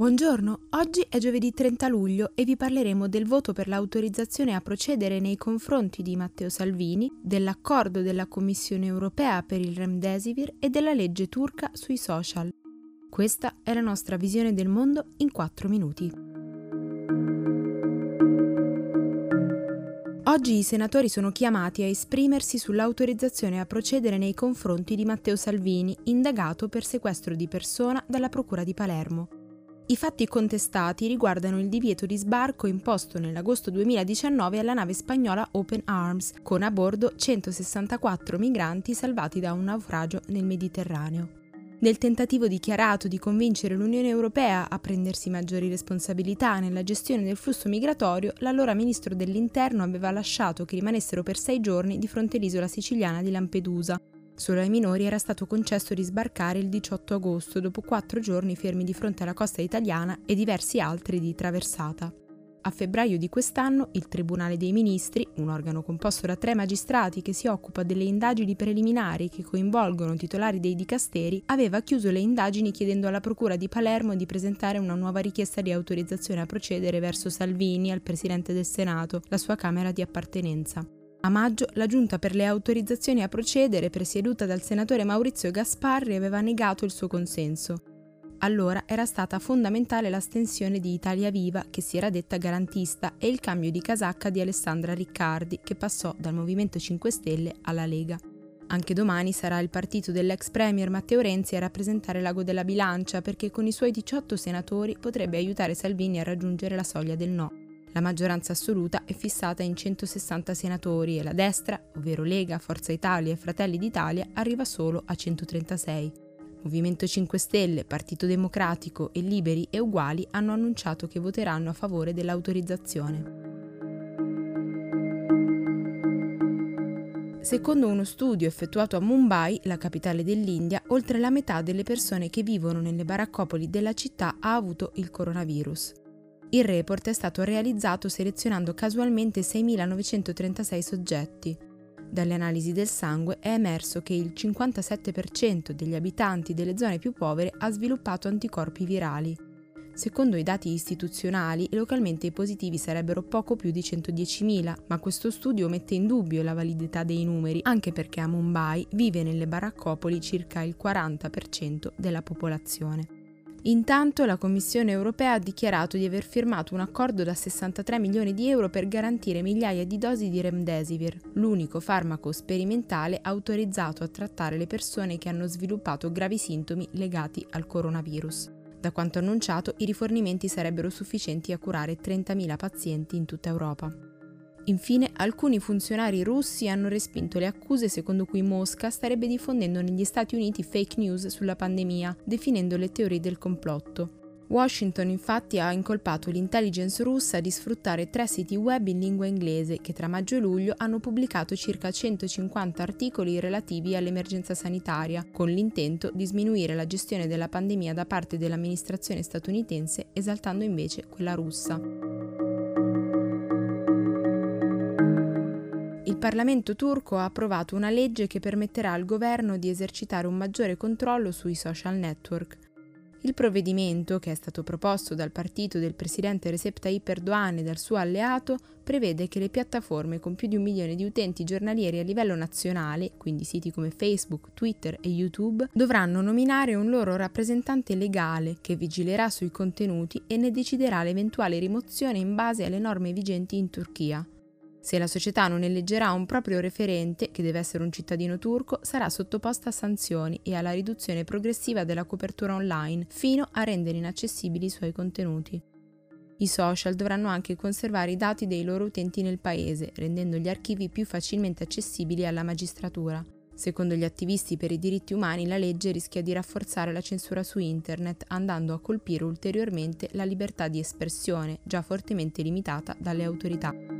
Buongiorno, oggi è giovedì 30 luglio e vi parleremo del voto per l'autorizzazione a procedere nei confronti di Matteo Salvini, dell'accordo della Commissione europea per il Remdesivir e della legge turca sui social. Questa è la nostra visione del mondo in 4 minuti. Oggi i senatori sono chiamati a esprimersi sull'autorizzazione a procedere nei confronti di Matteo Salvini, indagato per sequestro di persona dalla Procura di Palermo. I fatti contestati riguardano il divieto di sbarco imposto nell'agosto 2019 alla nave spagnola Open Arms, con a bordo 164 migranti salvati da un naufragio nel Mediterraneo. Nel tentativo dichiarato di convincere l'Unione Europea a prendersi maggiori responsabilità nella gestione del flusso migratorio, l'allora ministro dell'Interno aveva lasciato che rimanessero per sei giorni di fronte all'isola siciliana di Lampedusa, Solo ai minori era stato concesso di sbarcare il 18 agosto, dopo quattro giorni fermi di fronte alla costa italiana e diversi altri di traversata. A febbraio di quest'anno il Tribunale dei Ministri, un organo composto da tre magistrati che si occupa delle indagini preliminari che coinvolgono titolari dei dicasteri, aveva chiuso le indagini chiedendo alla Procura di Palermo di presentare una nuova richiesta di autorizzazione a procedere verso Salvini al Presidente del Senato, la sua Camera di appartenenza. A maggio la giunta per le autorizzazioni a procedere, presieduta dal senatore Maurizio Gasparri, aveva negato il suo consenso. Allora era stata fondamentale l'astensione di Italia Viva, che si era detta garantista, e il cambio di casacca di Alessandra Riccardi, che passò dal Movimento 5 Stelle alla Lega. Anche domani sarà il partito dell'ex premier Matteo Renzi a rappresentare l'ago della bilancia perché con i suoi 18 senatori potrebbe aiutare Salvini a raggiungere la soglia del no. La maggioranza assoluta è fissata in 160 senatori e la destra, ovvero Lega, Forza Italia e Fratelli d'Italia, arriva solo a 136. Movimento 5 Stelle, Partito Democratico e Liberi e Uguali hanno annunciato che voteranno a favore dell'autorizzazione. Secondo uno studio effettuato a Mumbai, la capitale dell'India, oltre la metà delle persone che vivono nelle baraccopoli della città ha avuto il coronavirus. Il report è stato realizzato selezionando casualmente 6.936 soggetti. Dalle analisi del sangue è emerso che il 57% degli abitanti delle zone più povere ha sviluppato anticorpi virali. Secondo i dati istituzionali, localmente i positivi sarebbero poco più di 110.000, ma questo studio mette in dubbio la validità dei numeri, anche perché a Mumbai vive nelle baraccopoli circa il 40% della popolazione. Intanto la Commissione europea ha dichiarato di aver firmato un accordo da 63 milioni di euro per garantire migliaia di dosi di Remdesivir, l'unico farmaco sperimentale autorizzato a trattare le persone che hanno sviluppato gravi sintomi legati al coronavirus. Da quanto annunciato, i rifornimenti sarebbero sufficienti a curare 30.000 pazienti in tutta Europa. Infine, alcuni funzionari russi hanno respinto le accuse secondo cui Mosca starebbe diffondendo negli Stati Uniti fake news sulla pandemia, definendo le teorie del complotto. Washington infatti ha incolpato l'intelligence russa di sfruttare tre siti web in lingua inglese che tra maggio e luglio hanno pubblicato circa 150 articoli relativi all'emergenza sanitaria, con l'intento di sminuire la gestione della pandemia da parte dell'amministrazione statunitense, esaltando invece quella russa. Il Parlamento turco ha approvato una legge che permetterà al governo di esercitare un maggiore controllo sui social network. Il provvedimento, che è stato proposto dal partito del presidente Recep Tayyip Erdogan e dal suo alleato, prevede che le piattaforme con più di un milione di utenti giornalieri a livello nazionale, quindi siti come Facebook, Twitter e YouTube, dovranno nominare un loro rappresentante legale che vigilerà sui contenuti e ne deciderà l'eventuale rimozione in base alle norme vigenti in Turchia. Se la società non eleggerà un proprio referente, che deve essere un cittadino turco, sarà sottoposta a sanzioni e alla riduzione progressiva della copertura online, fino a rendere inaccessibili i suoi contenuti. I social dovranno anche conservare i dati dei loro utenti nel paese, rendendo gli archivi più facilmente accessibili alla magistratura. Secondo gli attivisti per i diritti umani, la legge rischia di rafforzare la censura su Internet, andando a colpire ulteriormente la libertà di espressione, già fortemente limitata dalle autorità.